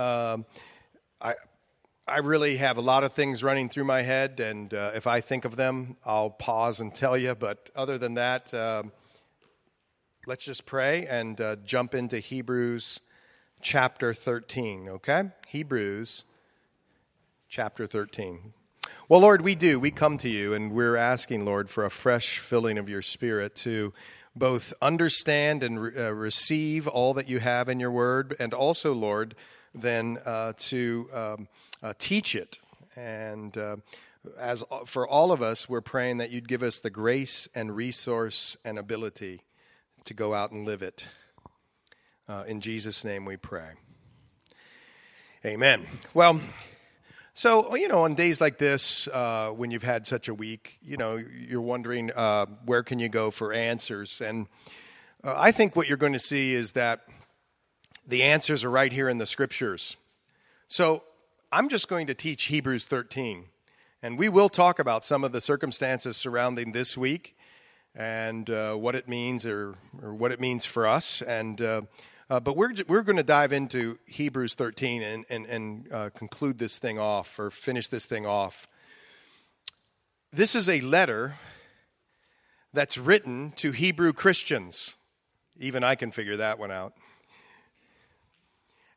Um, I, I really have a lot of things running through my head, and uh, if I think of them, I'll pause and tell you. But other than that, um, let's just pray and uh, jump into Hebrews chapter 13, okay? Hebrews chapter 13. Well, Lord, we do. We come to you, and we're asking, Lord, for a fresh filling of your spirit to both understand and re- uh, receive all that you have in your word, and also, Lord, then uh, to. Um, uh, teach it. And uh, as for all of us, we're praying that you'd give us the grace and resource and ability to go out and live it. Uh, in Jesus' name we pray. Amen. Well, so, you know, on days like this, uh, when you've had such a week, you know, you're wondering uh, where can you go for answers. And I think what you're going to see is that the answers are right here in the scriptures. So I'm just going to teach Hebrews 13. And we will talk about some of the circumstances surrounding this week and uh, what it means or, or what it means for us. And, uh, uh, but we're, we're going to dive into Hebrews 13 and, and, and uh, conclude this thing off or finish this thing off. This is a letter that's written to Hebrew Christians. Even I can figure that one out.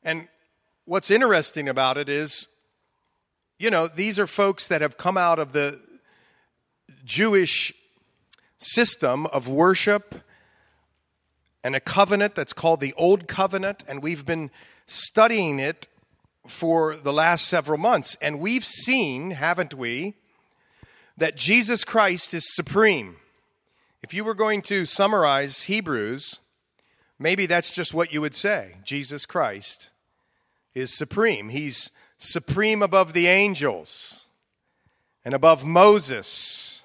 And what's interesting about it is, you know, these are folks that have come out of the Jewish system of worship and a covenant that's called the Old Covenant, and we've been studying it for the last several months. And we've seen, haven't we, that Jesus Christ is supreme. If you were going to summarize Hebrews, maybe that's just what you would say Jesus Christ is supreme. He's supreme above the angels and above Moses.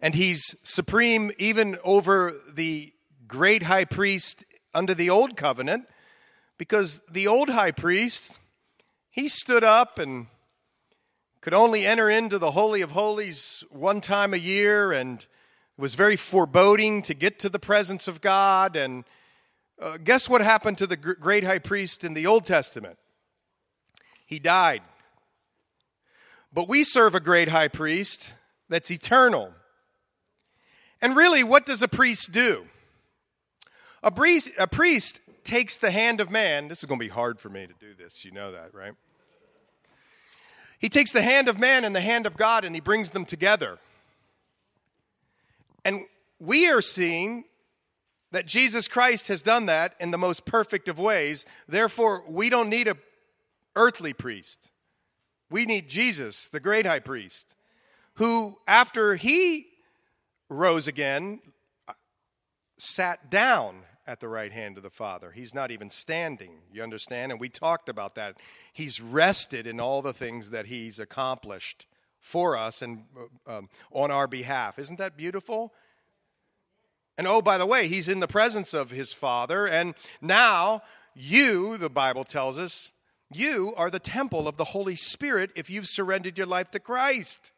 And he's supreme even over the great high priest under the old covenant because the old high priest he stood up and could only enter into the holy of holies one time a year and was very foreboding to get to the presence of God and uh, guess what happened to the great high priest in the Old Testament? He died. But we serve a great high priest that's eternal. And really, what does a priest do? A priest, a priest takes the hand of man. This is going to be hard for me to do this. You know that, right? He takes the hand of man and the hand of God and he brings them together. And we are seeing that Jesus Christ has done that in the most perfect of ways. Therefore, we don't need a earthly priest. We need Jesus, the great high priest, who, after he rose again, sat down at the right hand of the Father. He's not even standing, you understand? And we talked about that. He's rested in all the things that he's accomplished for us and uh, um, on our behalf. Isn't that beautiful? And oh, by the way, he's in the presence of his Father. And now you, the Bible tells us, you are the temple of the Holy Spirit if you've surrendered your life to Christ.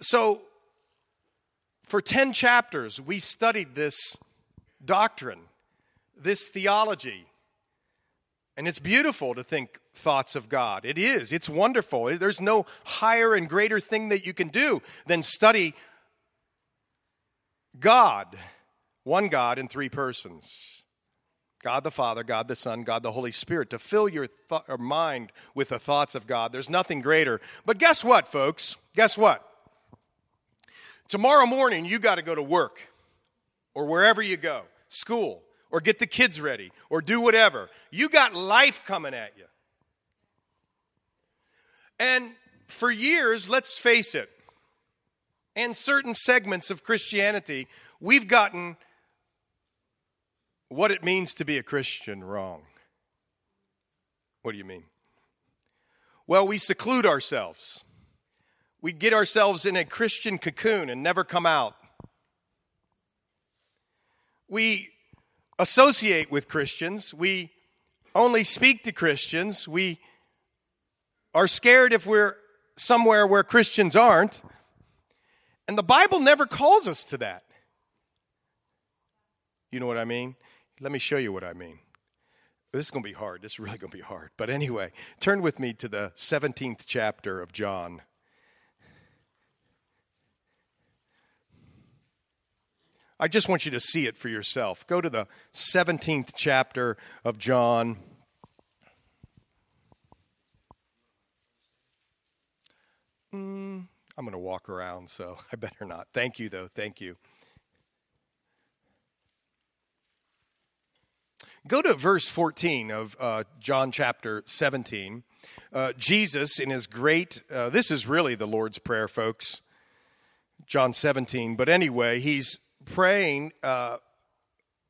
So, for 10 chapters, we studied this doctrine, this theology. And it's beautiful to think thoughts of God. It is. It's wonderful. There's no higher and greater thing that you can do than study God, one God in three persons. God the Father, God the Son, God the Holy Spirit, to fill your th- mind with the thoughts of God. There's nothing greater. But guess what, folks? Guess what? Tomorrow morning, you got to go to work or wherever you go, school, or get the kids ready, or do whatever. You got life coming at you. And for years, let's face it, and certain segments of Christianity, we've gotten what it means to be a Christian wrong. What do you mean? Well, we seclude ourselves. We get ourselves in a Christian cocoon and never come out. We associate with Christians. We only speak to Christians. We are scared if we're somewhere where Christians aren't. And the Bible never calls us to that. You know what I mean? Let me show you what I mean. This is going to be hard. This is really going to be hard. But anyway, turn with me to the 17th chapter of John. I just want you to see it for yourself. Go to the 17th chapter of John. Mm, I'm going to walk around, so I better not. Thank you, though. Thank you. Go to verse 14 of uh, John chapter 17. Uh, Jesus, in his great, uh, this is really the Lord's Prayer, folks, John 17. But anyway, he's praying uh,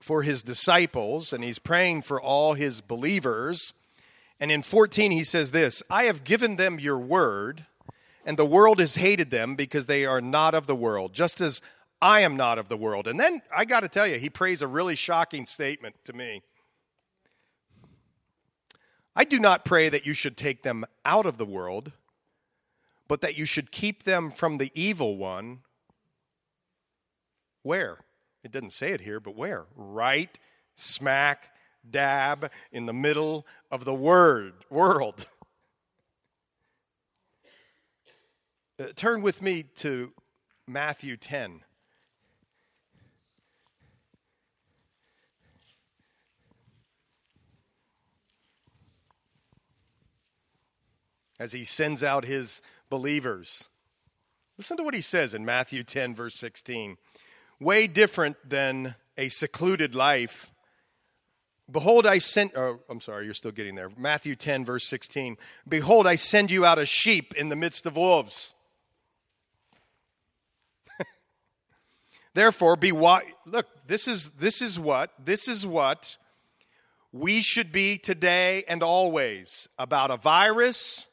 for his disciples and he's praying for all his believers. And in 14, he says this I have given them your word, and the world has hated them because they are not of the world, just as I am not of the world. And then I got to tell you, he prays a really shocking statement to me. I do not pray that you should take them out of the world, but that you should keep them from the evil one. Where? It doesn't say it here, but where? Right smack dab in the middle of the word world. Uh, turn with me to Matthew 10. as he sends out his believers. Listen to what he says in Matthew 10, verse 16. Way different than a secluded life. Behold, I sent, oh, I'm sorry, you're still getting there. Matthew 10, verse 16. Behold, I send you out as sheep in the midst of wolves. Therefore, be wise. Look, this is, this is what, this is what we should be today and always about a virus,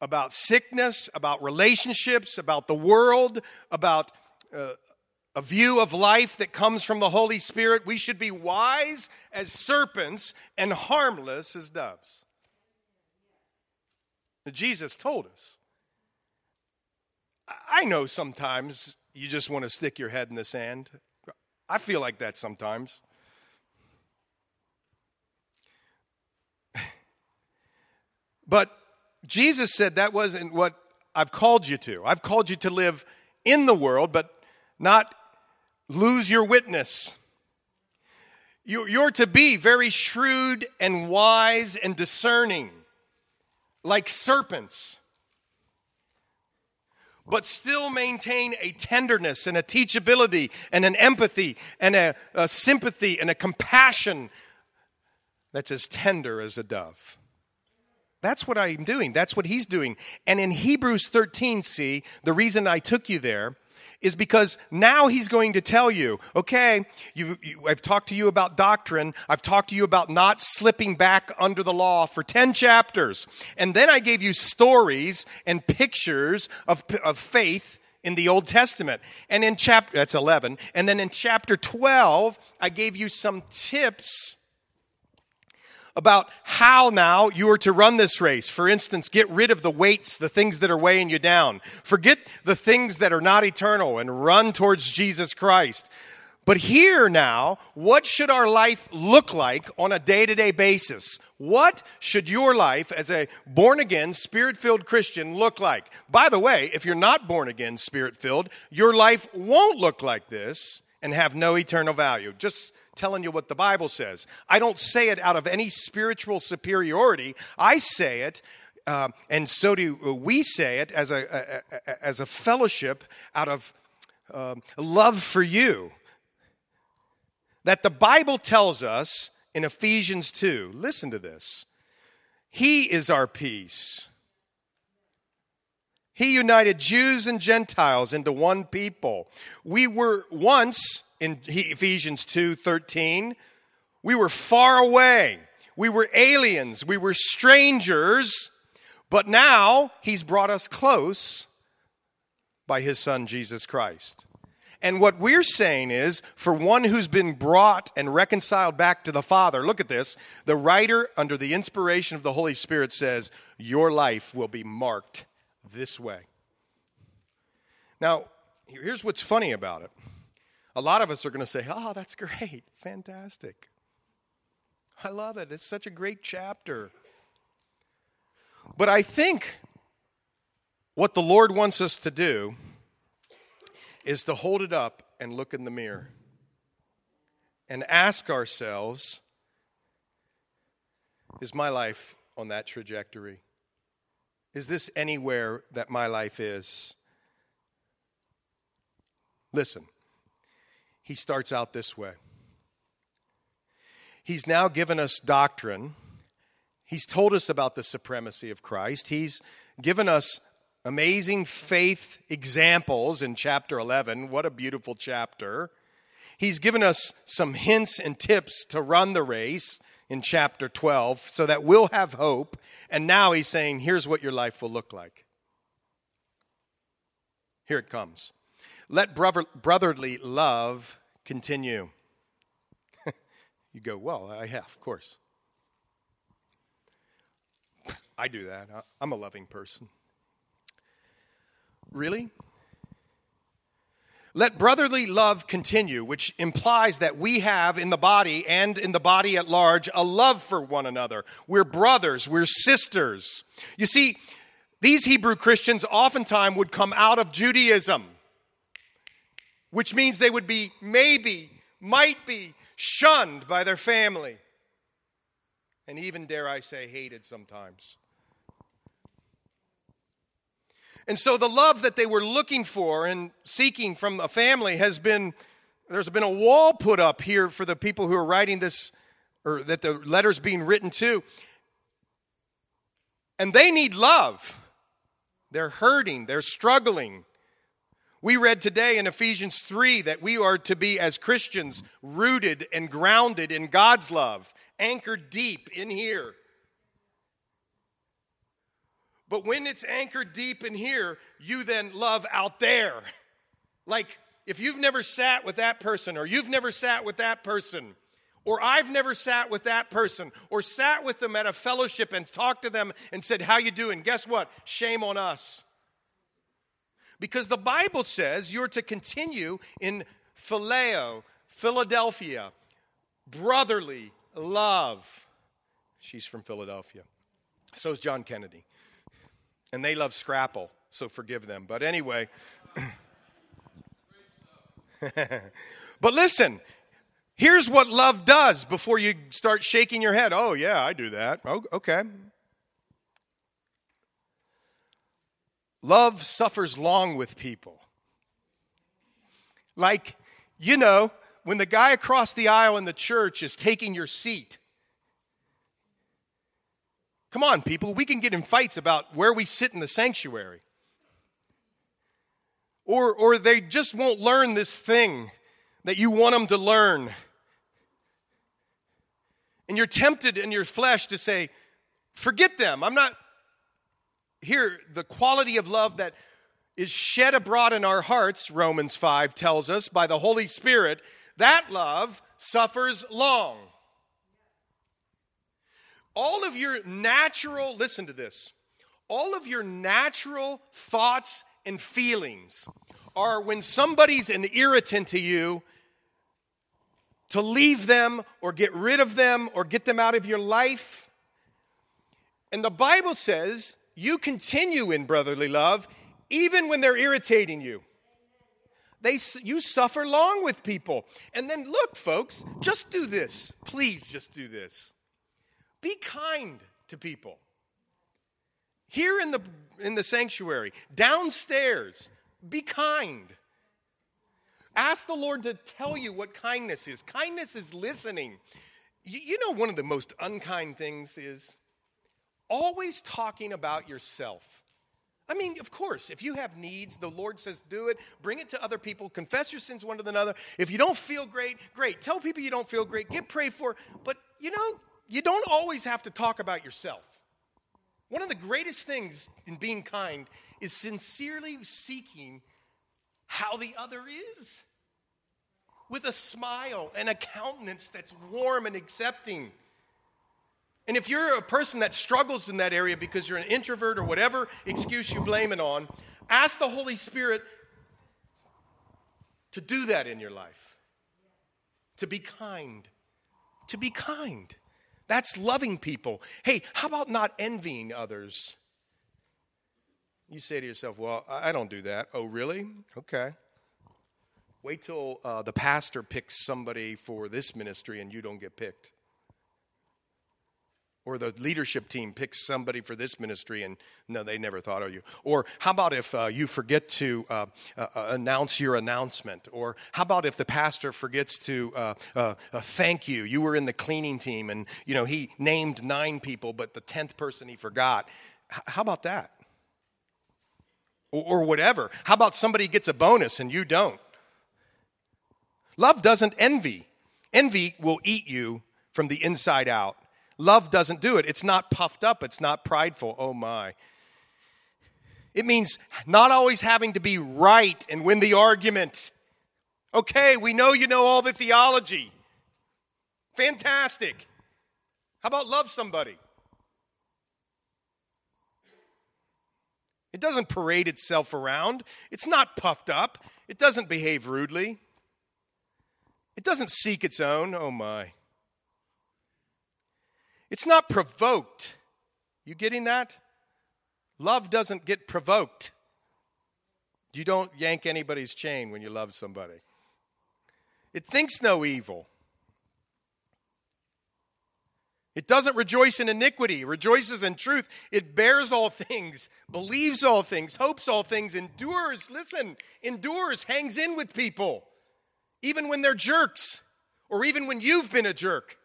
about sickness, about relationships, about the world, about uh, a view of life that comes from the Holy Spirit. We should be wise as serpents and harmless as doves. Jesus told us. I know sometimes you just want to stick your head in the sand. I feel like that sometimes. But Jesus said that wasn't what I've called you to. I've called you to live in the world, but not lose your witness. You're to be very shrewd and wise and discerning, like serpents, but still maintain a tenderness and a teachability and an empathy and a, a sympathy and a compassion that's as tender as a dove. That's what I'm doing. That's what he's doing. And in Hebrews 13, see, the reason I took you there is because now he's going to tell you, okay, you, I've talked to you about doctrine. I've talked to you about not slipping back under the law for 10 chapters. And then I gave you stories and pictures of, of faith in the Old Testament. And in chapter, that's 11. And then in chapter 12, I gave you some tips about how now you are to run this race. For instance, get rid of the weights, the things that are weighing you down. Forget the things that are not eternal and run towards Jesus Christ. But here now, what should our life look like on a day to day basis? What should your life as a born again, spirit filled Christian look like? By the way, if you're not born again, spirit filled, your life won't look like this and have no eternal value. Just telling you what the Bible says. I don't say it out of any spiritual superiority. I say it, uh, and so do we say it as a, a, a as a fellowship out of um, love for you. That the Bible tells us in Ephesians 2, listen to this. He is our peace. He united Jews and Gentiles into one people. We were once in Ephesians 2:13, we were far away. We were aliens, we were strangers, but now he's brought us close by his son Jesus Christ. And what we're saying is, for one who's been brought and reconciled back to the Father, look at this. The writer, under the inspiration of the Holy Spirit, says, Your life will be marked this way. Now, here's what's funny about it a lot of us are going to say, oh, that's great, fantastic. I love it. It's such a great chapter. But I think what the Lord wants us to do is to hold it up and look in the mirror and ask ourselves is my life on that trajectory? Is this anywhere that my life is? Listen, he starts out this way. He's now given us doctrine. He's told us about the supremacy of Christ. He's given us amazing faith examples in chapter 11. What a beautiful chapter. He's given us some hints and tips to run the race in chapter 12 so that we'll have hope. And now he's saying, here's what your life will look like. Here it comes. Let brother, brotherly love continue. you go, well, I have, of course. I do that. I'm a loving person. Really? Let brotherly love continue, which implies that we have in the body and in the body at large a love for one another. We're brothers, we're sisters. You see, these Hebrew Christians oftentimes would come out of Judaism, which means they would be maybe, might be shunned by their family, and even, dare I say, hated sometimes. And so the love that they were looking for and seeking from a family has been, there's been a wall put up here for the people who are writing this, or that the letter's being written to. And they need love. They're hurting, they're struggling. We read today in Ephesians 3 that we are to be, as Christians, rooted and grounded in God's love, anchored deep in here. But when it's anchored deep in here, you then love out there. Like if you've never sat with that person, or you've never sat with that person, or I've never sat with that person, or sat with them at a fellowship and talked to them and said, How you doing? Guess what? Shame on us. Because the Bible says you're to continue in phileo, Philadelphia, brotherly love. She's from Philadelphia. So is John Kennedy and they love Scrapple, so forgive them. But anyway. but listen, here's what love does before you start shaking your head. Oh, yeah, I do that. Oh, okay. Love suffers long with people. Like, you know, when the guy across the aisle in the church is taking your seat Come on, people, we can get in fights about where we sit in the sanctuary. Or, or they just won't learn this thing that you want them to learn. And you're tempted in your flesh to say, forget them. I'm not here. The quality of love that is shed abroad in our hearts, Romans 5 tells us, by the Holy Spirit, that love suffers long all of your natural, listen to this, all of your natural thoughts and feelings are when somebody's an irritant to you, to leave them or get rid of them or get them out of your life. And the Bible says you continue in brotherly love even when they're irritating you. They, you suffer long with people. And then look, folks, just do this. Please just do this. Be kind to people. Here in the, in the sanctuary, downstairs, be kind. Ask the Lord to tell you what kindness is. Kindness is listening. You, you know, one of the most unkind things is always talking about yourself. I mean, of course, if you have needs, the Lord says do it. Bring it to other people. Confess your sins one to another. If you don't feel great, great. Tell people you don't feel great. Get prayed for. But, you know, you don't always have to talk about yourself. One of the greatest things in being kind is sincerely seeking how the other is with a smile and a countenance that's warm and accepting. And if you're a person that struggles in that area because you're an introvert or whatever excuse you blame it on, ask the Holy Spirit to do that in your life. To be kind. To be kind. That's loving people. Hey, how about not envying others? You say to yourself, Well, I don't do that. Oh, really? Okay. Wait till uh, the pastor picks somebody for this ministry and you don't get picked or the leadership team picks somebody for this ministry and no they never thought of you. Or how about if uh, you forget to uh, uh, uh announce your announcement? Or how about if the pastor forgets to uh, uh, thank you? You were in the cleaning team and you know he named nine people but the 10th person he forgot. H- how about that? Or, or whatever. How about somebody gets a bonus and you don't? Love doesn't envy. Envy will eat you from the inside out Love doesn't do it. It's not puffed up, it's not prideful. Oh my. It means not always having to be right and win the argument. Okay, we know you know all the theology. Fantastic. How about love somebody? It doesn't parade itself around. It's not puffed up. It doesn't behave rudely. It doesn't seek its own. Oh my. It's not provoked. You getting that? Love doesn't get provoked. You don't yank anybody's chain when you love somebody. It thinks no evil. It doesn't rejoice in iniquity, it rejoices in truth. It bears all things, believes all things, hopes all things, endures. Listen, endures, hangs in with people, even when they're jerks, or even when you've been a jerk.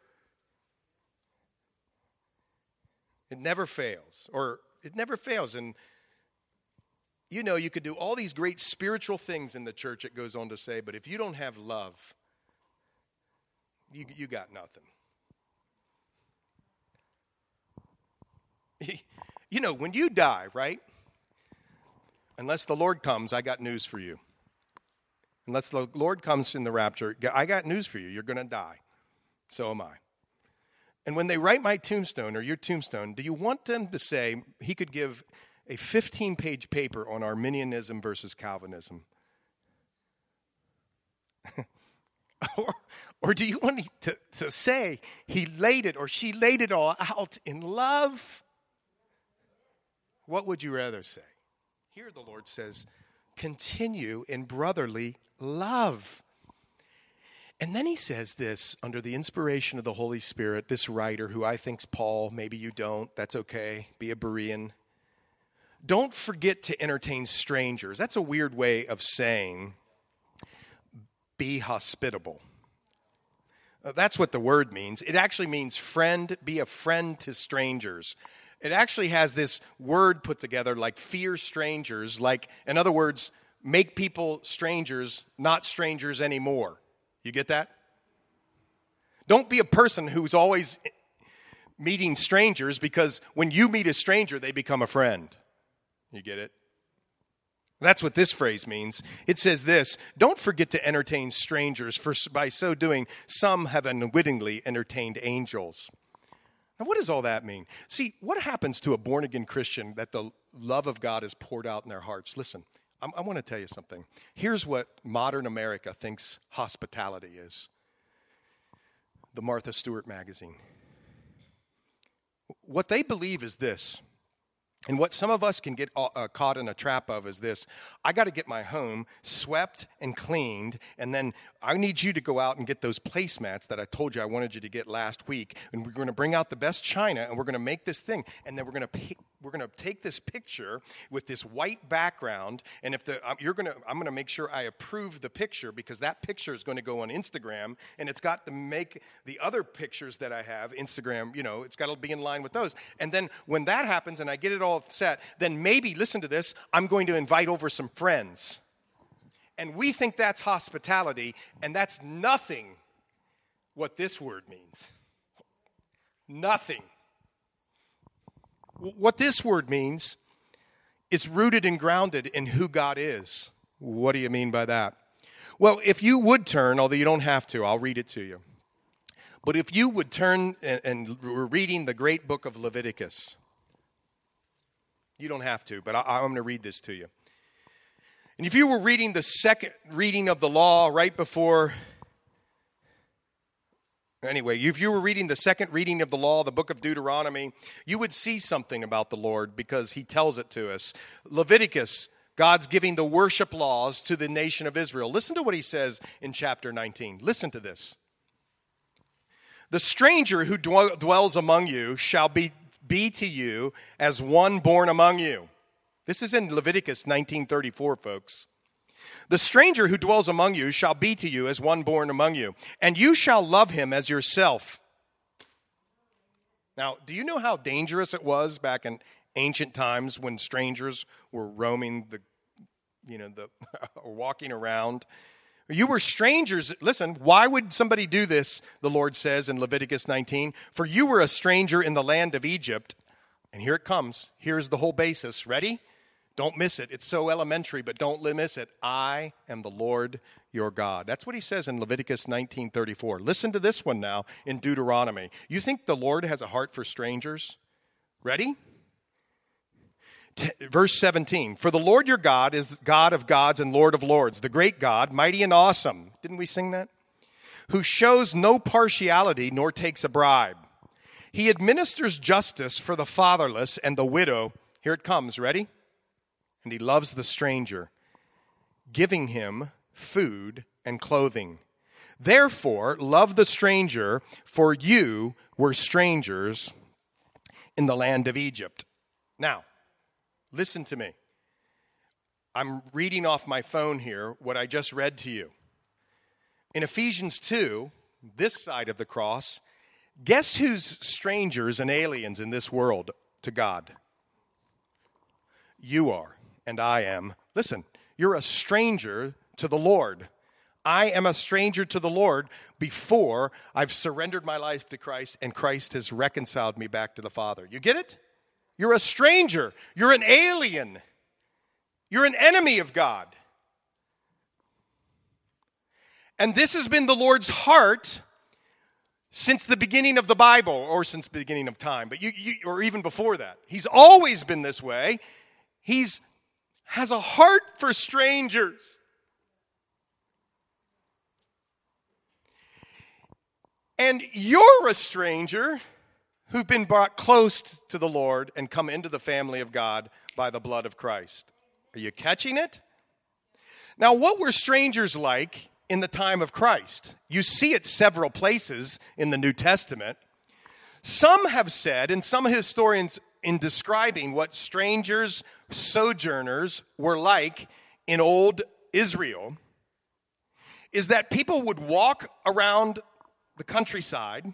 It never fails, or it never fails. And you know, you could do all these great spiritual things in the church, it goes on to say, but if you don't have love, you, you got nothing. You know, when you die, right? Unless the Lord comes, I got news for you. Unless the Lord comes in the rapture, I got news for you. You're going to die. So am I. And when they write my tombstone or your tombstone, do you want them to say he could give a 15 page paper on Arminianism versus Calvinism? or, or do you want to, to say he laid it or she laid it all out in love? What would you rather say? Here the Lord says, continue in brotherly love. And then he says this under the inspiration of the Holy Spirit, this writer who I think's Paul, maybe you don't, that's okay, be a Berean. Don't forget to entertain strangers. That's a weird way of saying be hospitable. Uh, that's what the word means. It actually means friend, be a friend to strangers. It actually has this word put together like fear strangers, like, in other words, make people strangers, not strangers anymore. You get that? Don't be a person who's always meeting strangers because when you meet a stranger, they become a friend. You get it? That's what this phrase means. It says this Don't forget to entertain strangers, for by so doing, some have unwittingly entertained angels. Now, what does all that mean? See, what happens to a born again Christian that the love of God is poured out in their hearts? Listen, I'm, i want to tell you something. Here's what modern America thinks hospitality is the Martha Stewart magazine. What they believe is this and what some of us can get uh, uh caught in a trap of is this I got to get my home swept and cleaned, and then I need you to go out and get those placemats that I told you I wanted you to get last week. And we're going to bring out the best china, and we're going to make this thing. And then we're going to we're going to take this picture with this white background, and if the um, you're going to I'm going to make sure I approve the picture because that picture is going to go on Instagram, and it's got to make the other pictures that I have Instagram. You know, it's got to be in line with those. And then when that happens, and I get it all set, then maybe listen to this. I'm going to invite over some friends, and we think that's hospitality, and that's nothing. What this word means. Nothing. What this word means is rooted and grounded in who God is. What do you mean by that? Well, if you would turn, although you don't have to, I'll read it to you. But if you would turn and, and we're reading the great book of Leviticus, you don't have to, but I, am going to read this to you. And if you were reading the second reading of the law right before Anyway, if you were reading the second reading of the law, the book of Deuteronomy, you would see something about the Lord because he tells it to us. Leviticus, God's giving the worship laws to the nation of Israel. Listen to what he says in chapter 19. Listen to this. The stranger who dwells among you shall be, be to you as one born among you. This is in Leviticus 1934, folks. The stranger who dwells among you shall be to you as one born among you, and you shall love him as yourself. Now, do you know how dangerous it was back in ancient times when strangers were roaming the, you know, the, or walking around? You were strangers. Listen, why would somebody do this? The Lord says in Leviticus 19, For you were a stranger in the land of Egypt. And here it comes. Here's the whole basis. Ready? Don't miss it. It's so elementary, but don't miss it. I am the Lord your God. That's what he says in Leviticus 19:34. Listen to this one now in Deuteronomy. You think the Lord has a heart for strangers? Ready? Verse 17 For the Lord your God is God of gods and Lord of lords, the great God, mighty and awesome. Didn't we sing that? Who shows no partiality nor takes a bribe. He administers justice for the fatherless and the widow. Here it comes. Ready? And he loves the stranger, giving him food and clothing. Therefore, love the stranger, for you were strangers in the land of Egypt. Now, listen to me. I'm reading off my phone here what I just read to you. In Ephesians 2, this side of the cross, guess who's strangers and aliens in this world to God? You are and I am. Listen, you're a stranger to the Lord. I am a stranger to the Lord before I've surrendered my life to Christ and Christ has reconciled me back to the Father. You get it? You're a stranger. You're an alien. You're an enemy of God. And this has been the Lord's heart since the beginning of the Bible or since the beginning of time, but you, you, or even before that. He's always been this way. He's has a heart for strangers. And you're a stranger who've been brought close to the Lord and come into the family of God by the blood of Christ. Are you catching it? Now, what were strangers like in the time of Christ? You see it several places in the New Testament. Some have said, and some historians in describing what strangers, sojourners were like in old Israel is that people would walk around the countryside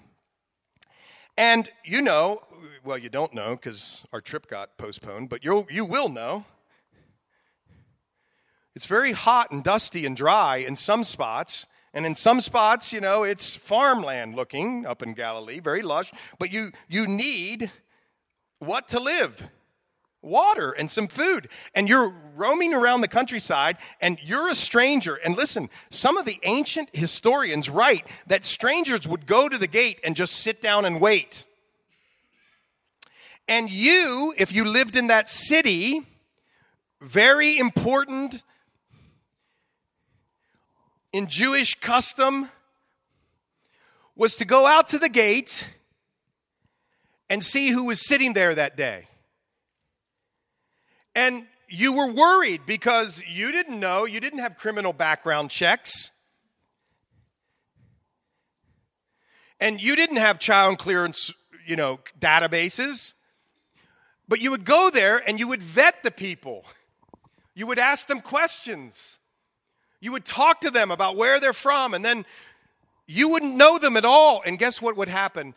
and you know, well, you don't know because our trip got postponed, but you'll, you will know. It's very hot and dusty and dry in some spots, and in some spots, you know, it's farmland looking up in Galilee, very lush. But you you need what to live water and some food. And you're roaming around the countryside and you're a stranger. And listen, some of the ancient historians write that strangers would go to the gate and just sit down and wait. And you, if you lived in that city, very important in Jewish custom was to go out to the gate and see who was sitting there that day. And you were worried because you didn't know, you didn't have criminal background checks. And you didn't have child clearance, you know, databases. But you would go there and you would vet the people. You would ask them questions. You would talk to them about where they're from, and then you wouldn't know them at all. And guess what would happen?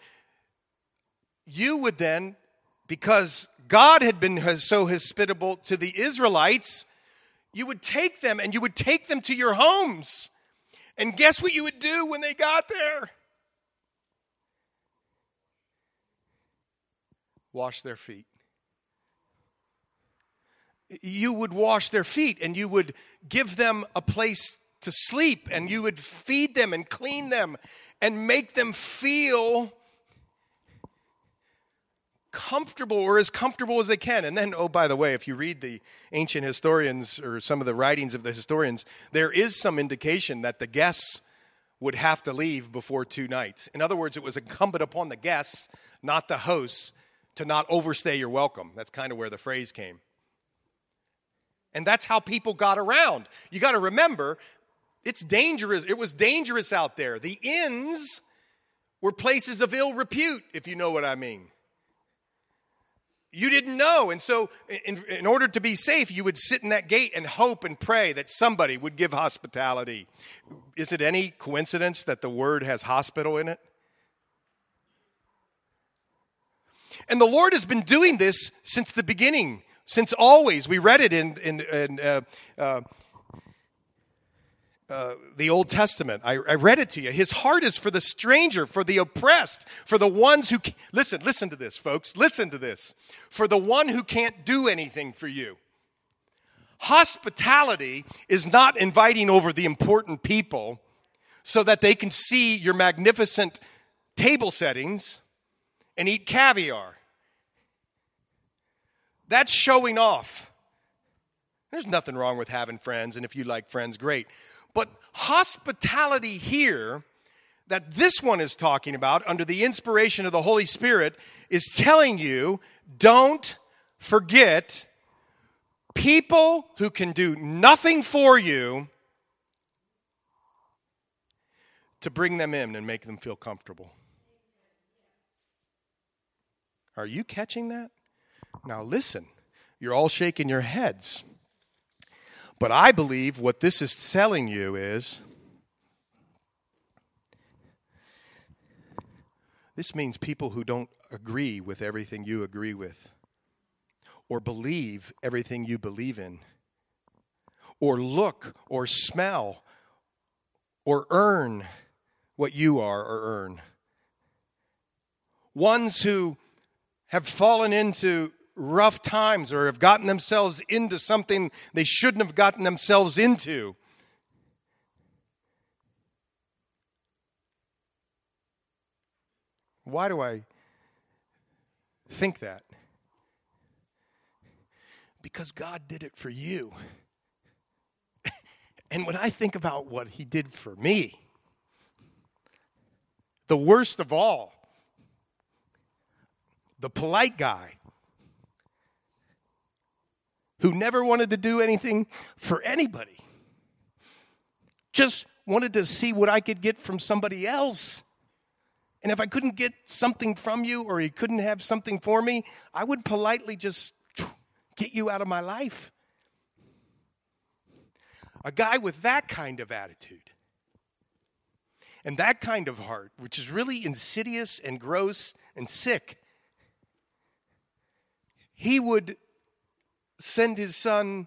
You would then, because God had been so hospitable to the Israelites, you would take them and you would take them to your homes. And guess what you would do when they got there? Wash their feet. You would wash their feet and you would give them a place to sleep and you would feed them and clean them and make them feel comfortable or as comfortable as they can. And then, oh, by the way, if you read the ancient historians or some of the writings of the historians, there is some indication that the guests would have to leave before two nights. In other words, it was incumbent upon the guests, not the hosts, to not overstay your welcome. That's kind of where the phrase came. And that's how people got around. You got to remember, it's dangerous. It was dangerous out there. The inns were places of ill repute, if you know what I mean. You didn't know. And so, in, in, order to be safe, you would sit in that gate and hope and pray that somebody would give hospitality. Is it any coincidence that the word has hospital in it? And the Lord has been doing this since the beginning, since always. We read it in, in, in uh, uh, uh, the Old Testament. I, I, read it to you. His heart is for the stranger, for the oppressed, for the ones who. Listen, listen to this, folks. Listen to this. For the one who can't do anything for you. Hospitality is not inviting over the important people so that they can see your magnificent table settings and eat caviar. That's showing off. There's nothing wrong with having friends, and if you like friends, great. But hospitality here, that this one is talking about under the inspiration of the Holy Spirit, is telling you don't forget people who can do nothing for you to bring them in and make them feel comfortable. Are you catching that? Now, listen, you're all shaking your heads. But I believe what this is telling you is this means people who don't agree with everything you agree with, or believe everything you believe in, or look or smell or earn what you are or earn. Ones who have fallen into rough times or have gotten themselves into something they shouldn't have gotten themselves into. Why do I think that? Because God did it for you. and when I think about what He did for me, the worst of all, the polite guy who never wanted to do anything for anybody, just wanted to see what I could get from somebody else. And if I couldn't get something from you or he couldn't have something for me, I would politely just get you out of my life. A guy with that kind of attitude and that kind of heart, which is really insidious and gross and sick, he would send his son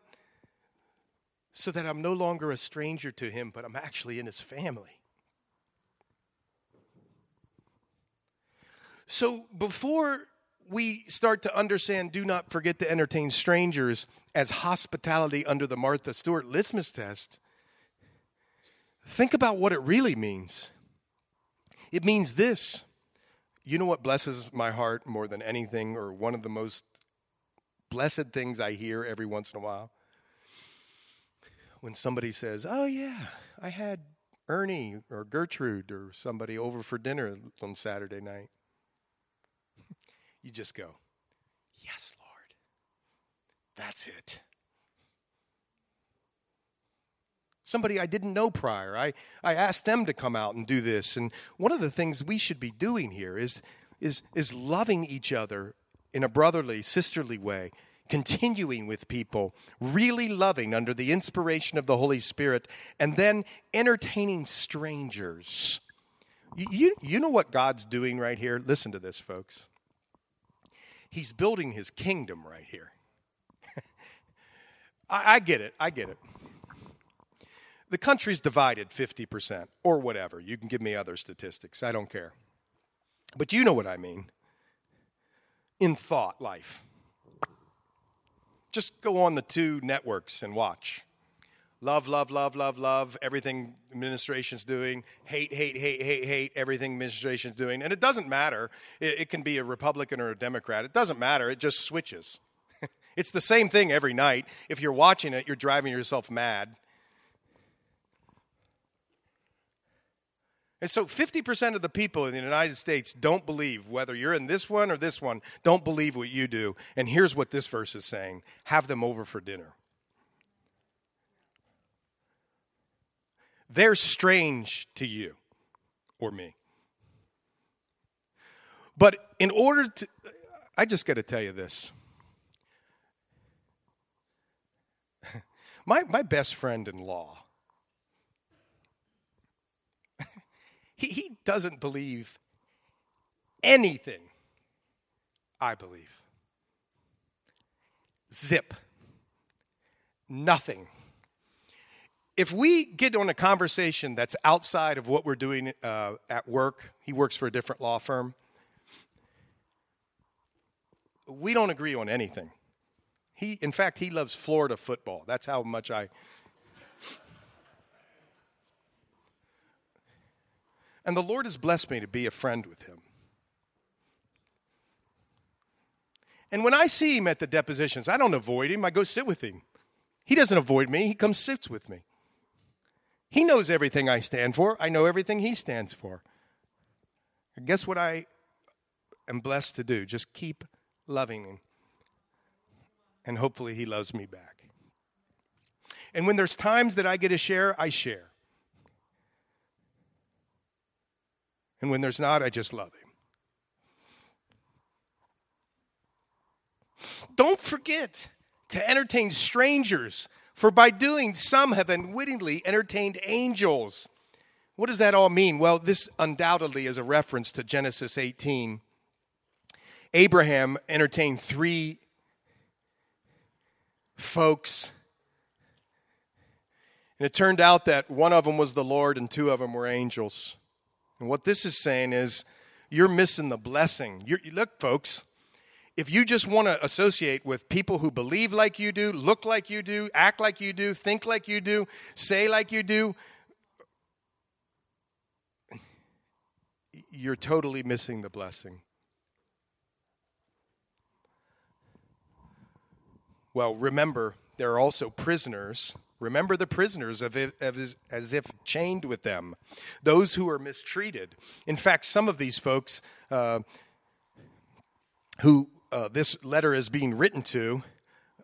so that I'm no longer a stranger to him, but I'm actually in his family. So before we start to understand, do not forget to entertain strangers as hospitality under the Martha Stewart litmus test, think about what it really means. It means this. You know what blesses my heart more than anything, or one of the most blessed things I hear every once in a while. When somebody says, Oh, yeah, I had Ernie or Gertrude or somebody over for dinner on Saturday night. you just go, Yes, Lord. That's it. Somebody I didn't know prior. I, I asked them to come out and do this. And one of the things we should be doing here is, is, is loving each other in a brotherly, sisterly way, continuing with people, really loving under the inspiration of the Holy Spirit, and then entertaining strangers. You, you know what God's doing right here? Listen to this, folks. He's building his kingdom right here. I, I get it. I get it. The country's divided 50% or whatever. You can give me other statistics. I don't care. But you know what I mean in thought life. Just go on the two networks and watch. Love, love, love, love, love, everything administration's doing. Hate, hate, hate, hate, hate, everything administration's doing. And it doesn't matter. It, it can be a Republican or a Democrat. It doesn't matter. It just switches. it's the same thing every night. If you're watching it, you're driving yourself mad. And so 50% of the people in the United States don't believe, whether you're in this one or this one, don't believe what you do. And here's what this verse is saying have them over for dinner. They're strange to you or me. But in order to, I just got to tell you this. My, my best friend in law, he, he doesn't believe anything I believe. Zip. Nothing. If we get on a conversation that's outside of what we're doing uh, at work, he works for a different law firm, we don't agree on anything. He, in fact, he loves Florida football. That's how much I. And the Lord has blessed me to be a friend with him. And when I see him at the depositions, I don't avoid him, I go sit with him. He doesn't avoid me, he comes sits with me. He knows everything I stand for, I know everything he stands for. And guess what I am blessed to do? Just keep loving him and hopefully he loves me back. And when there's times that I get to share, I share. And when there's not, I just love him. Don't forget to entertain strangers, for by doing, some have unwittingly entertained angels. What does that all mean? Well, this undoubtedly is a reference to Genesis 18. Abraham entertained three folks. And it turned out that one of them was the Lord and two of them were angels. And what this is saying is you're missing the blessing. You're, look, folks, if you just want to associate with people who believe like you do, look like you do, act like you do, think like you do, say like you do, you're totally missing the blessing. Well, remember, there are also prisoners. Remember the prisoners as if chained with them, those who are mistreated. In fact, some of these folks uh, who uh, this letter is being written to,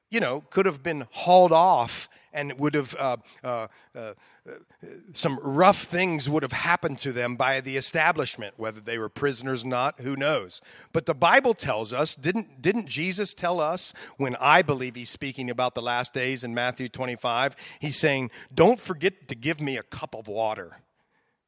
you know, could have been hauled off and would have uh, uh, uh, some rough things would have happened to them by the establishment whether they were prisoners or not who knows but the bible tells us didn't didn't jesus tell us when i believe he's speaking about the last days in matthew 25 he's saying don't forget to give me a cup of water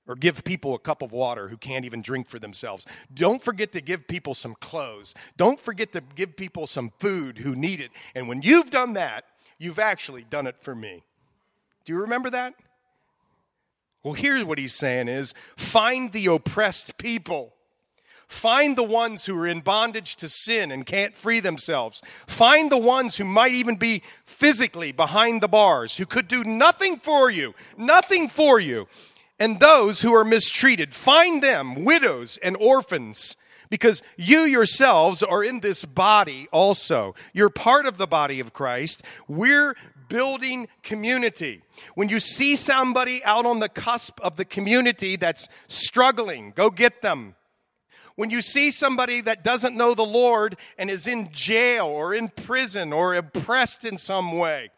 or give people a cup of water who can't even drink for themselves. Don't forget to give people some clothes. Don't forget to give people some food who need it. And when you've done that, You've actually done it for me. Do you remember that? Well, here's what he's saying is find the oppressed people. Find the ones who are in bondage to sin and can't free themselves. Find the ones who might even be physically behind the bars, who could do nothing for you, nothing for you. And those who are mistreated, find them, widows and orphans, because you yourselves are in this body also. You're part of the body of Christ. We're building community. When you see somebody out on the cusp of the community that's struggling, go get them. When you see somebody that doesn't know the Lord and is in jail or in prison or oppressed in some way,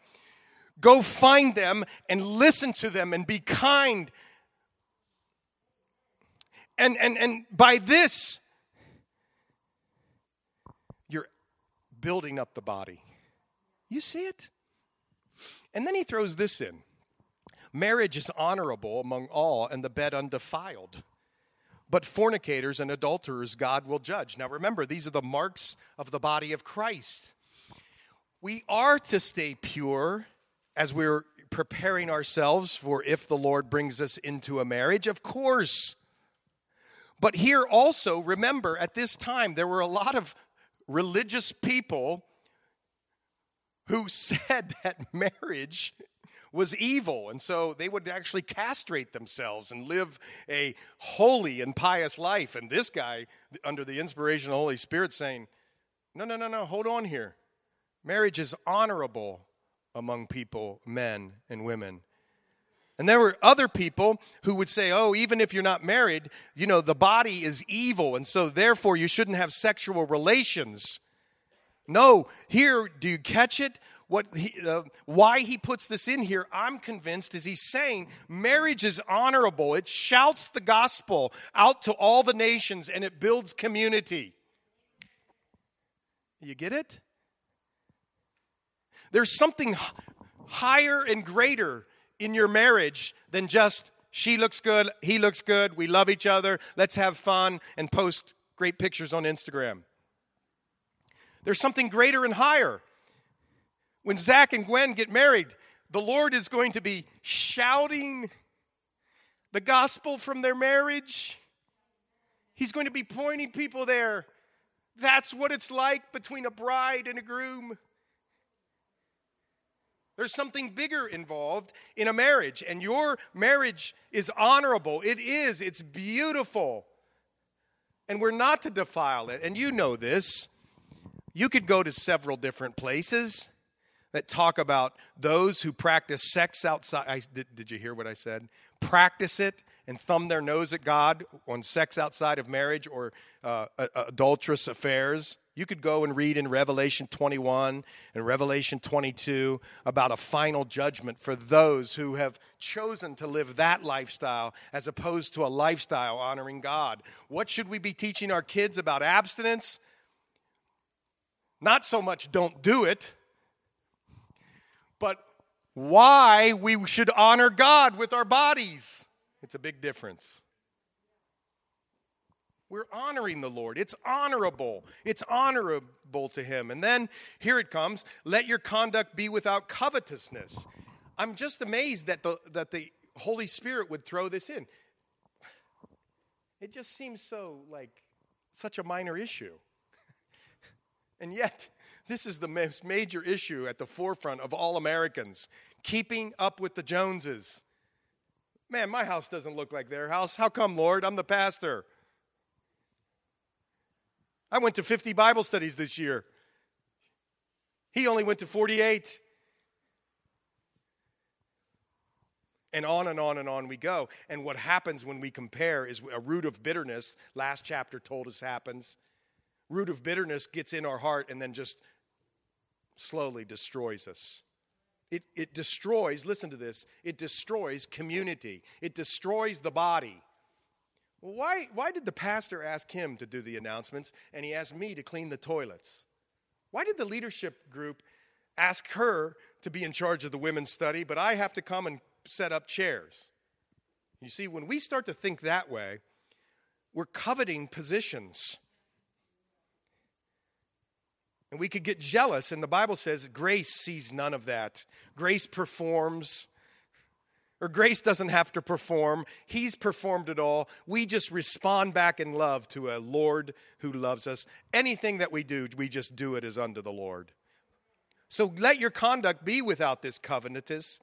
go find them and listen to them and be kind. And, and, and by this, building up the body. You see it? And then he throws this in marriage is honorable among all, and the bed undefiled. But fornicators and adulterers God will judge. Now remember, these are the marks of the body of Christ. We are to stay pure as we're preparing ourselves for if the Lord brings us into a marriage, of course. But here also, remember, at this time, there were a lot of religious people who said that marriage was evil. And so they would actually castrate themselves and live a holy and pious life. And this guy, under the inspiration of the Holy Spirit, saying, No, no, no, no, hold on here. Marriage is honorable among people, men and women. And there were other people who would say, oh, even if you're not married, you know, the body is evil, and so therefore you shouldn't have sexual relations. No, here, do you catch it? What he, uh, why he puts this in here, I'm convinced, is he's saying marriage is honorable. It shouts the gospel out to all the nations and it builds community. You get it? There's something higher and greater in your marriage than just she looks good, he looks good, we love each other, let's have fun and post great pictures on Instagram. There's something greater and higher. When Zach and Gwen get married, the Lord is going to be shouting the gospel from their marriage. He's going to be pointing people there. That's what it's like between a bride and a groom. There's something bigger involved in a marriage, and your marriage is honorable. It is, it's beautiful. And we're not to defile it. And you know this. You could go to several different places that talk about those who practice sex outside. I, did, did you hear what I said? Practice it and thumb their nose at God on sex outside of marriage or uh, adulterous affairs. You could go and read in Revelation 21 and Revelation 22 about a final judgment for those who have chosen to live that lifestyle as opposed to a lifestyle honoring God. What should we be teaching our kids about abstinence? Not so much don't do it, but why we should honor God with our bodies. It's a big difference. We're honoring the Lord. It's honorable. It's honorable to Him. And then here it comes let your conduct be without covetousness. I'm just amazed that the, that the Holy Spirit would throw this in. It just seems so like such a minor issue. and yet, this is the most major issue at the forefront of all Americans keeping up with the Joneses. Man, my house doesn't look like their house. How come, Lord? I'm the pastor. I went to 50 Bible studies this year. He only went to 48. And on and on and on we go. And what happens when we compare is a root of bitterness, last chapter told us happens. Root of bitterness gets in our heart and then just slowly destroys us. It, it destroys, listen to this, it destroys community, it destroys the body. Why, why did the pastor ask him to do the announcements and he asked me to clean the toilets? Why did the leadership group ask her to be in charge of the women's study, but I have to come and set up chairs? You see, when we start to think that way, we're coveting positions. And we could get jealous, and the Bible says grace sees none of that. Grace performs or grace doesn't have to perform. He's performed it all. We just respond back in love to a Lord who loves us. Anything that we do, we just do it as unto the Lord. So let your conduct be without this covetous.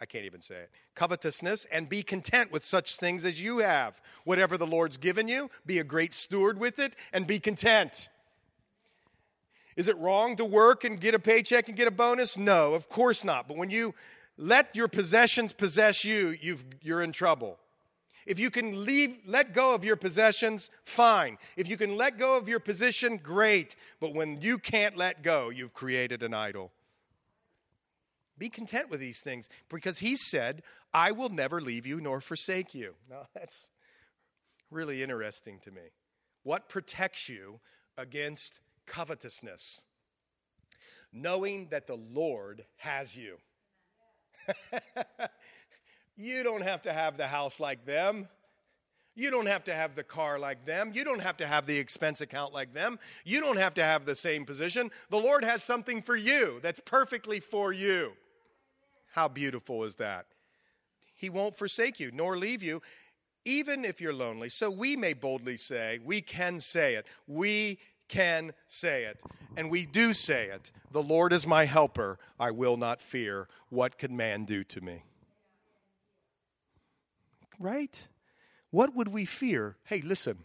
I can't even say it. Covetousness, and be content with such things as you have. Whatever the Lord's given you, be a great steward with it and be content. Is it wrong to work and get a paycheck and get a bonus? No, of course not. But when you let your possessions possess you, you are in trouble. If you can leave, let go of your possessions, fine. If you can let go of your position, great. But when you can't let go, you've created an idol. Be content with these things because he said, I will never leave you nor forsake you. Now, that's really interesting to me. What protects you against covetousness? Knowing that the Lord has you. you don't have to have the house like them. You don't have to have the car like them. You don't have to have the expense account like them. You don't have to have the same position. The Lord has something for you that's perfectly for you. How beautiful is that? He won't forsake you nor leave you, even if you're lonely. So we may boldly say, we can say it. We can say it. And we do say it The Lord is my helper. I will not fear. What can man do to me? Right? What would we fear? Hey, listen.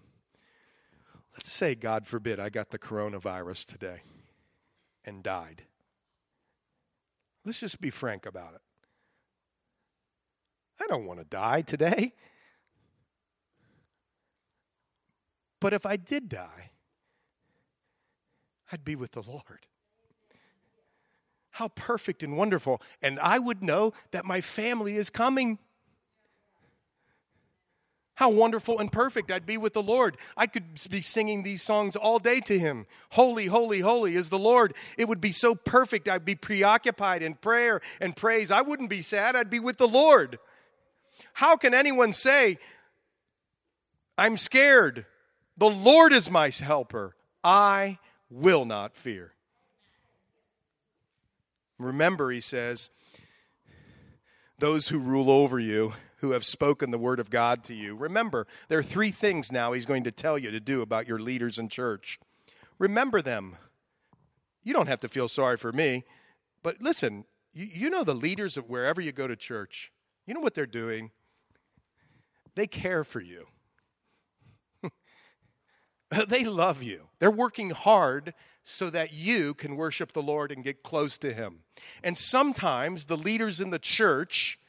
Let's say, God forbid, I got the coronavirus today and died. Let's just be frank about it. I don't want to die today. But if I did die, I'd be with the Lord. How perfect and wonderful. And I would know that my family is coming. How wonderful and perfect I'd be with the Lord. I could be singing these songs all day to Him. Holy, holy, holy is the Lord. It would be so perfect. I'd be preoccupied in prayer and praise. I wouldn't be sad. I'd be with the Lord. How can anyone say, I'm scared? The Lord is my helper. I will not fear. Remember, he says, those who rule over you who have spoken the word of God to you. Remember, there are three things now he's going to tell you to do about your leaders in church. Remember them. You don't have to feel sorry for me, but listen, you, you know the leaders of wherever you go to church, you know what they're doing? They care for you. they love you. They're working hard so that you can worship the Lord and get close to Him. And sometimes the leaders in the church,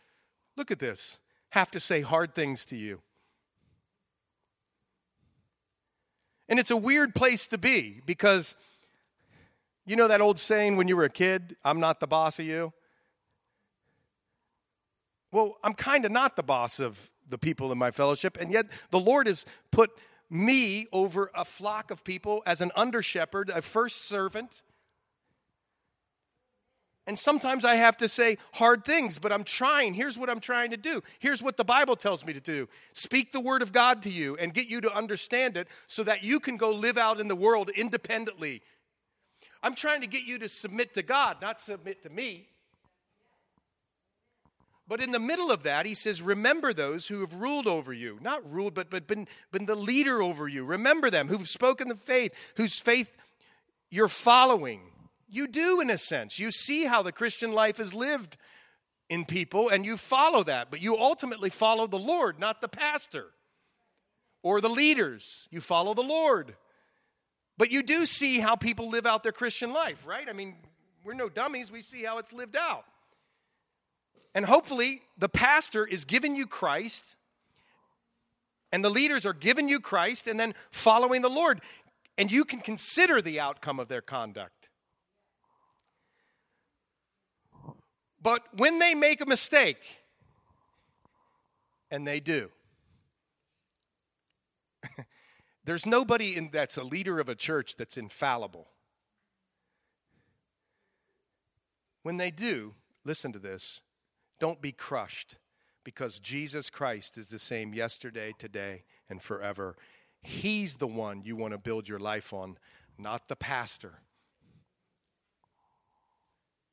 look at this, have to say hard things to you. And it's a weird place to be because you know that old saying when you were a kid, I'm not the boss of you? Well, I'm kind of not the boss of the people in my fellowship, and yet the Lord has put me over a flock of people as an under shepherd, a first servant, and sometimes I have to say hard things, but I'm trying. Here's what I'm trying to do. Here's what the Bible tells me to do speak the word of God to you and get you to understand it so that you can go live out in the world independently. I'm trying to get you to submit to God, not submit to me. But in the middle of that, he says, Remember those who have ruled over you. Not ruled, but, but been, been the leader over you. Remember them who've spoken the faith, whose faith you're following you do, in a sense. You see how the Christian life is lived in people and you follow that, but you ultimately follow the Lord, not the pastor or the leaders. You follow the Lord. But you do see how people live out their Christian life, right? I mean, we're no dummies, we see how it's lived out. And hopefully, the pastor is giving you Christ, and the leaders are giving you Christ, and then following the Lord. And you can consider the outcome of their conduct. But when they make a mistake, and they do, there's nobody in, that's a leader of a church that's infallible. When they do, listen to this, don't be crushed because Jesus Christ is the same yesterday, today, and forever. He's the one you want to build your life on, not the pastor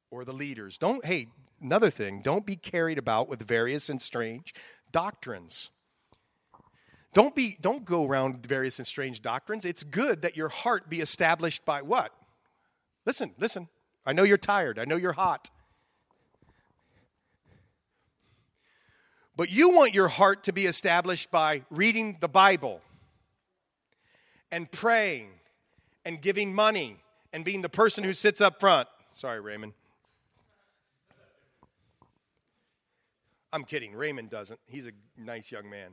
or the leaders. Don't, hey, another thing, don't be carried about with various and strange doctrines. Don't be don't go around various and strange doctrines. It's good that your heart be established by what? Listen, listen. I know you're tired. I know you're hot. But you want your heart to be established by reading the Bible and praying and giving money and being the person who sits up front. Sorry, Raymond. I'm kidding. Raymond doesn't. He's a nice young man.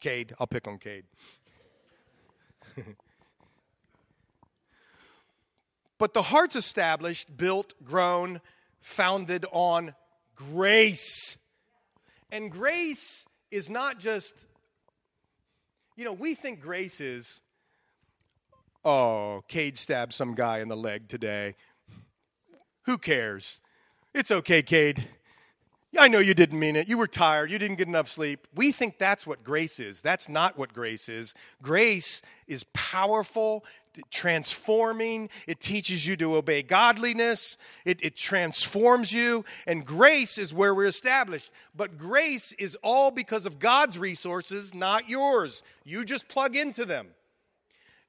Cade, I'll pick on Cade. but the heart's established, built, grown, founded on grace. And grace is not just, you know, we think grace is, oh, Cade stabbed some guy in the leg today. Who cares? It's okay, Cade. I know you didn't mean it. You were tired. You didn't get enough sleep. We think that's what grace is. That's not what grace is. Grace is powerful, transforming. It teaches you to obey godliness, it, it transforms you. And grace is where we're established. But grace is all because of God's resources, not yours. You just plug into them.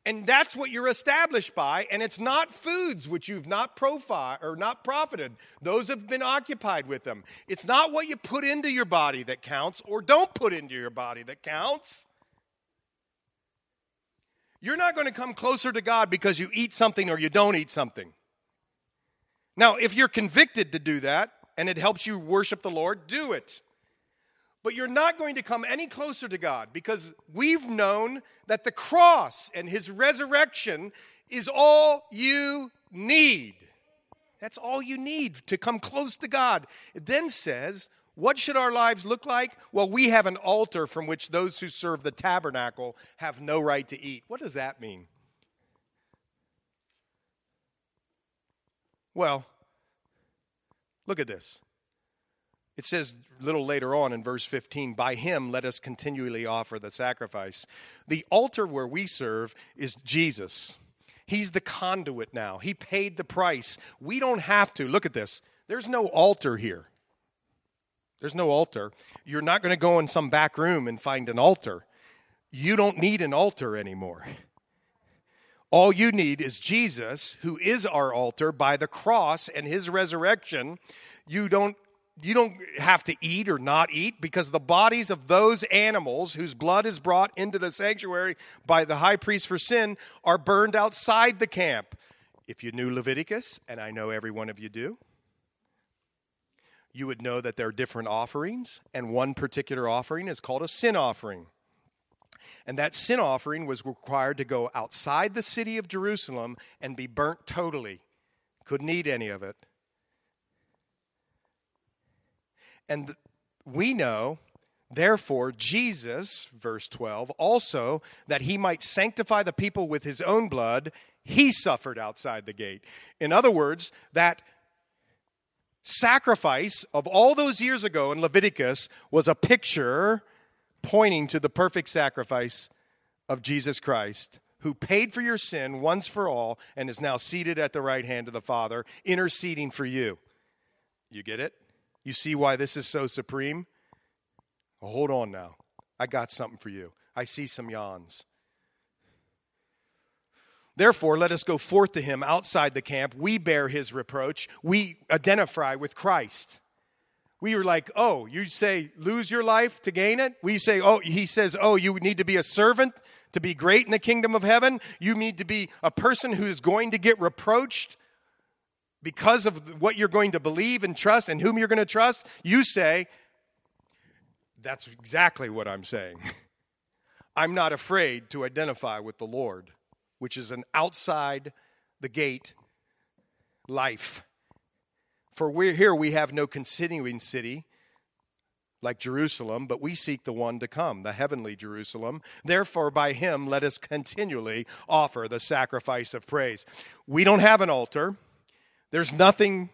And that's what you're established by, and it's not foods which you've not profiled or not profited. Those have been occupied with them. It's not what you put into your body that counts or don't put into your body that counts. You're not going to come closer to God because you eat something or you don't eat something. Now, if you're convicted to do that, and it helps you worship the Lord, do it. But you're not going to come any closer to God because we've known that the cross and his resurrection is all you need. That's all you need to come close to God. It then says, What should our lives look like? Well, we have an altar from which those who serve the tabernacle have no right to eat. What does that mean? Well, look at this. It says a little later on in verse 15, by him let us continually offer the sacrifice. The altar where we serve is Jesus. He's the conduit now. He paid the price. We don't have to. Look at this. There's no altar here. There's no altar. You're not going to go in some back room and find an altar. You don't need an altar anymore. All you need is Jesus, who is our altar by the cross and his resurrection. You don't you don't have to eat or not eat because the bodies of those animals whose blood is brought into the sanctuary by the high priest for sin are burned outside the camp. If you knew Leviticus, and I know every one of you do, you would know that there are different offerings, and one particular offering is called a sin offering. And that sin offering was required to go outside the city of Jerusalem and be burnt totally. Couldn't eat any of it. And we know, therefore, Jesus, verse 12, also that he might sanctify the people with his own blood, he suffered outside the gate. In other words, that sacrifice of all those years ago in Leviticus was a picture pointing to the perfect sacrifice of Jesus Christ, who paid for your sin once for all and is now seated at the right hand of the Father, interceding for you. You get it? You see why this is so supreme? Well, hold on now. I got something for you. I see some yawns. Therefore, let us go forth to him outside the camp. We bear his reproach. We identify with Christ. We are like, oh, you say lose your life to gain it? We say, oh, he says, oh, you need to be a servant to be great in the kingdom of heaven. You need to be a person who is going to get reproached because of what you're going to believe and trust and whom you're going to trust, you say, That's exactly what I'm saying. I'm not afraid to identify with the Lord, which is an outside the gate life. For we're here, we have no continuing city like Jerusalem, but we seek the one to come, the heavenly Jerusalem. Therefore, by him, let us continually offer the sacrifice of praise. We don't have an altar. There's nothing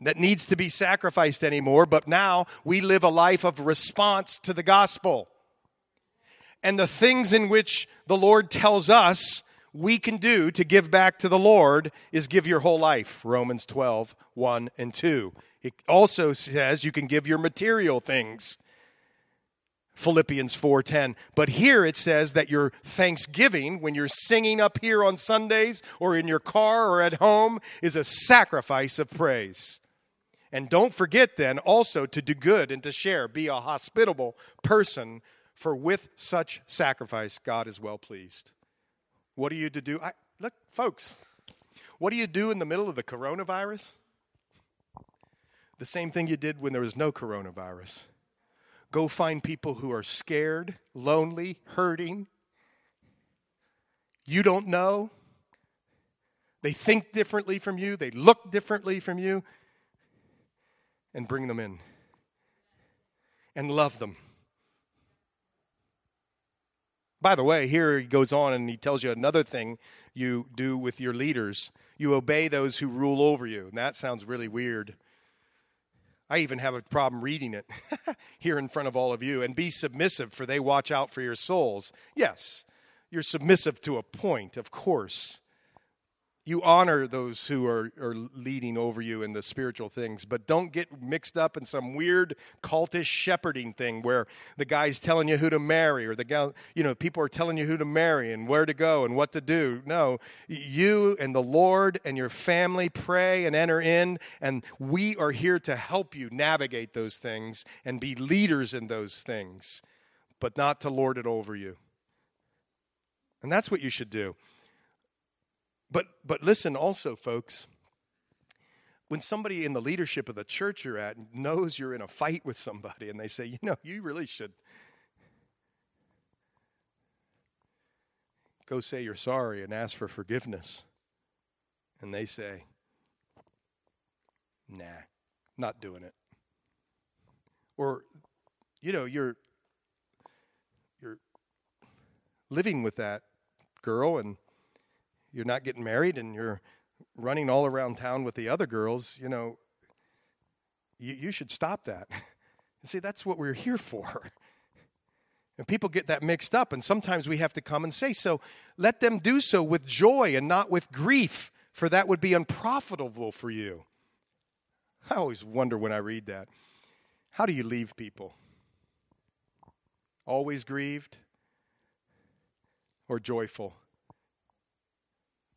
that needs to be sacrificed anymore, but now we live a life of response to the gospel. And the things in which the Lord tells us we can do to give back to the Lord is give your whole life. Romans 12, 1 and 2. It also says you can give your material things. Philippians 4:10. But here it says that your thanksgiving when you're singing up here on Sundays or in your car or at home is a sacrifice of praise. And don't forget then also to do good and to share, be a hospitable person, for with such sacrifice God is well pleased. What are you to do? I, look, folks, what do you do in the middle of the coronavirus? The same thing you did when there was no coronavirus Go find people who are scared, lonely, hurting. You don't know. They think differently from you, they look differently from you, and bring them in and love them. By the way, here he goes on and he tells you another thing you do with your leaders. You obey those who rule over you. And that sounds really weird. I even have a problem reading it here in front of all of you. And be submissive, for they watch out for your souls. Yes, you're submissive to a point, of course. You honor those who are, are leading over you in the spiritual things, but don't get mixed up in some weird cultish shepherding thing where the guy's telling you who to marry or the guy, you know, people are telling you who to marry and where to go and what to do. No, you and the Lord and your family pray and enter in, and we are here to help you navigate those things and be leaders in those things, but not to lord it over you. And that's what you should do. But, but listen also, folks. when somebody in the leadership of the church you're at knows you're in a fight with somebody and they say, you know, you really should go say you're sorry and ask for forgiveness. And they say, nah, not doing it. Or, you know, you're you're living with that girl and you're not getting married and you're running all around town with the other girls, you know, you, you should stop that. See, that's what we're here for. And people get that mixed up, and sometimes we have to come and say so. Let them do so with joy and not with grief, for that would be unprofitable for you. I always wonder when I read that. How do you leave people? Always grieved or joyful?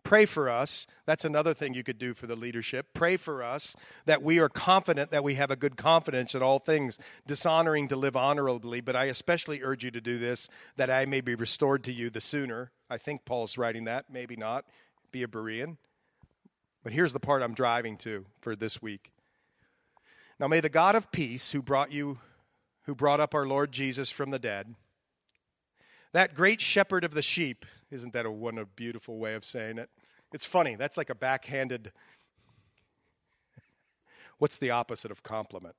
Pray for us. That's another thing you could do for the leadership. Pray for us that we are confident that we have a good confidence in all things, dishonoring to live honorably. But I especially urge you to do this that I may be restored to you the sooner. I think Paul's writing that, maybe not. Be a Berean. But here's the part I'm driving to for this week. Now may the God of peace who brought you who brought up our Lord Jesus from the dead, that great shepherd of the sheep, isn't that a one a beautiful way of saying it? It's funny. That's like a backhanded. What's the opposite of compliment?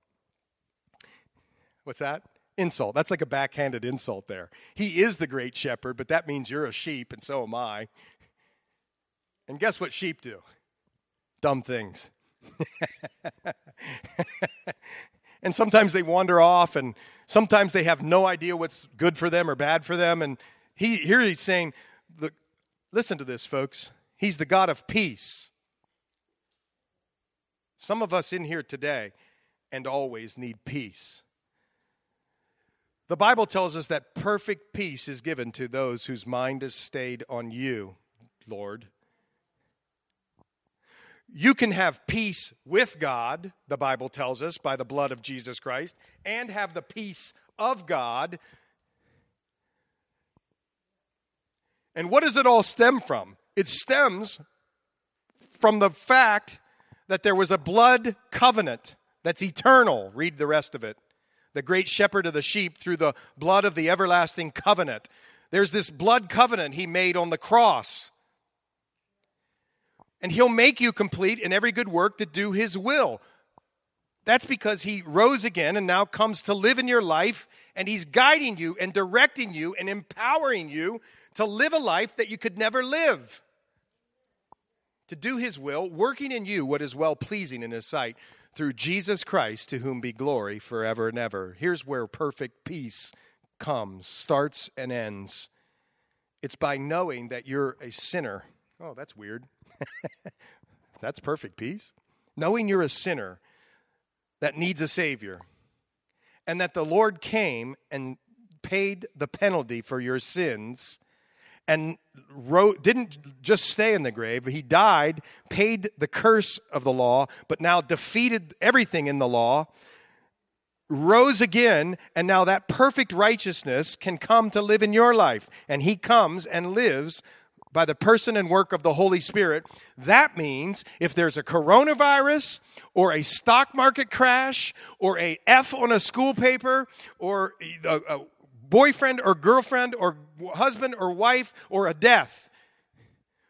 What's that? Insult. That's like a backhanded insult there. He is the great shepherd, but that means you're a sheep, and so am I. And guess what sheep do? Dumb things. and sometimes they wander off, and sometimes they have no idea what's good for them or bad for them. And he, here he's saying, the, listen to this, folks. He's the God of peace. Some of us in here today and always need peace. The Bible tells us that perfect peace is given to those whose mind is stayed on you, Lord. You can have peace with God, the Bible tells us, by the blood of Jesus Christ, and have the peace of God. And what does it all stem from? It stems from the fact that there was a blood covenant that's eternal. Read the rest of it. The great shepherd of the sheep through the blood of the everlasting covenant. There's this blood covenant he made on the cross. And he'll make you complete in every good work to do his will. That's because he rose again and now comes to live in your life, and he's guiding you and directing you and empowering you to live a life that you could never live to do his will, working in you what is well pleasing in his sight through Jesus Christ, to whom be glory forever and ever. Here's where perfect peace comes, starts and ends. It's by knowing that you're a sinner. Oh, that's weird. that's perfect peace. Knowing you're a sinner that needs a Savior, and that the Lord came and paid the penalty for your sins and wrote, didn't just stay in the grave. He died, paid the curse of the law, but now defeated everything in the law, rose again, and now that perfect righteousness can come to live in your life. And he comes and lives by the person and work of the Holy Spirit. That means if there's a coronavirus or a stock market crash or a F on a school paper or a, a boyfriend or girlfriend or husband or wife or a death,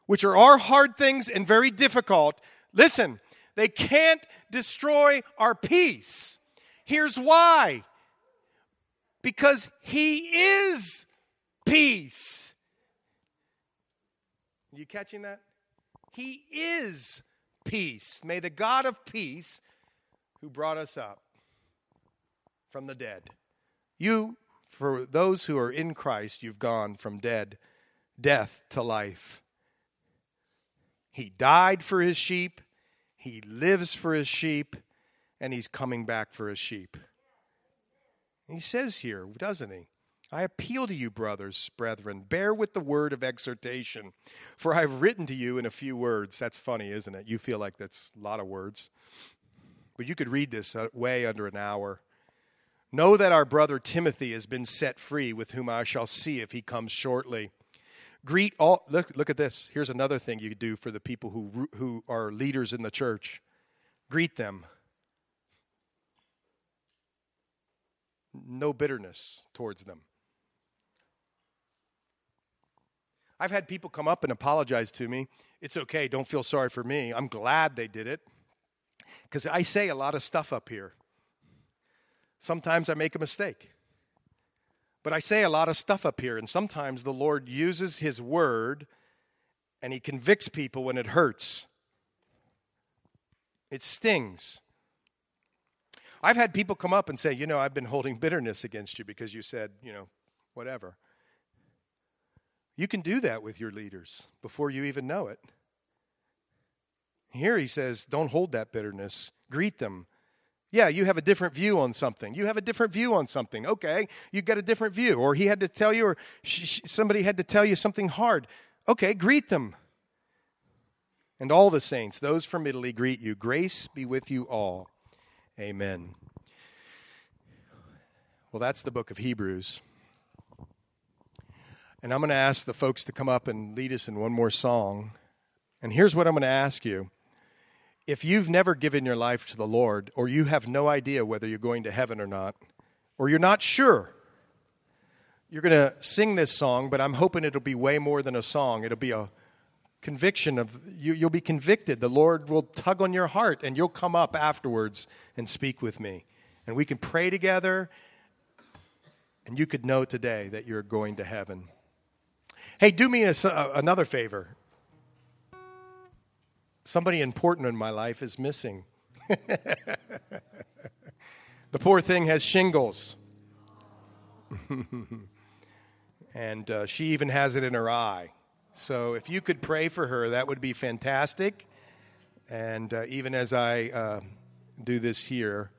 which are all hard things and very difficult, listen, they can't destroy our peace. Here's why because He is peace. You catching that? He is peace. May the God of peace who brought us up from the dead, you for those who are in Christ, you've gone from dead, death to life. He died for his sheep, he lives for his sheep, and he's coming back for his sheep. He says here, doesn't he? I appeal to you, brothers, brethren, bear with the word of exhortation, for I have written to you in a few words. That's funny, isn't it? You feel like that's a lot of words. But you could read this uh, way under an hour. Know that our brother Timothy has been set free, with whom I shall see if he comes shortly. Greet all. Look, look at this. Here's another thing you could do for the people who, who are leaders in the church Greet them. No bitterness towards them. I've had people come up and apologize to me. It's okay, don't feel sorry for me. I'm glad they did it because I say a lot of stuff up here. Sometimes I make a mistake. But I say a lot of stuff up here, and sometimes the Lord uses His word and He convicts people when it hurts. It stings. I've had people come up and say, You know, I've been holding bitterness against you because you said, you know, whatever. You can do that with your leaders before you even know it. Here he says, Don't hold that bitterness, greet them. Yeah, you have a different view on something. You have a different view on something. Okay, you've got a different view. Or he had to tell you, or somebody had to tell you something hard. Okay, greet them. And all the saints, those from Italy, greet you. Grace be with you all. Amen. Well, that's the book of Hebrews. And I'm going to ask the folks to come up and lead us in one more song. And here's what I'm going to ask you. If you've never given your life to the Lord, or you have no idea whether you're going to heaven or not, or you're not sure, you're going to sing this song, but I'm hoping it'll be way more than a song. It'll be a conviction of you, you'll be convicted. The Lord will tug on your heart, and you'll come up afterwards and speak with me. And we can pray together, and you could know today that you're going to heaven. Hey, do me a, another favor. Somebody important in my life is missing. the poor thing has shingles. and uh, she even has it in her eye. So if you could pray for her, that would be fantastic. And uh, even as I uh, do this here,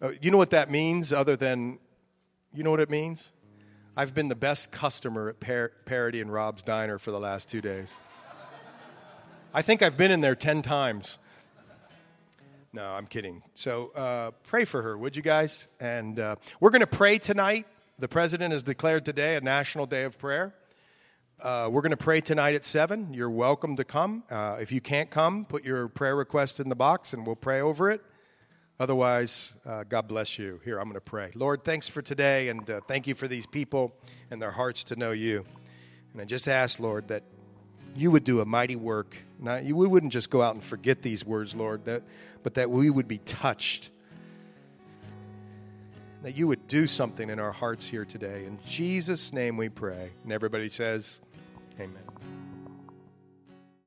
uh, you know what that means, other than, you know what it means? I've been the best customer at Par- Parody and Rob's Diner for the last two days. I think I've been in there 10 times. No, I'm kidding. So uh, pray for her, would you guys? And uh, we're going to pray tonight. The president has declared today a national day of prayer. Uh, we're going to pray tonight at 7. You're welcome to come. Uh, if you can't come, put your prayer request in the box and we'll pray over it. Otherwise, uh, God bless you. Here, I'm going to pray. Lord, thanks for today and uh, thank you for these people and their hearts to know you. And I just ask, Lord, that you would do a mighty work. Not, you, we wouldn't just go out and forget these words, Lord, that, but that we would be touched that you would do something in our hearts here today. In Jesus' name we pray. And everybody says, Amen.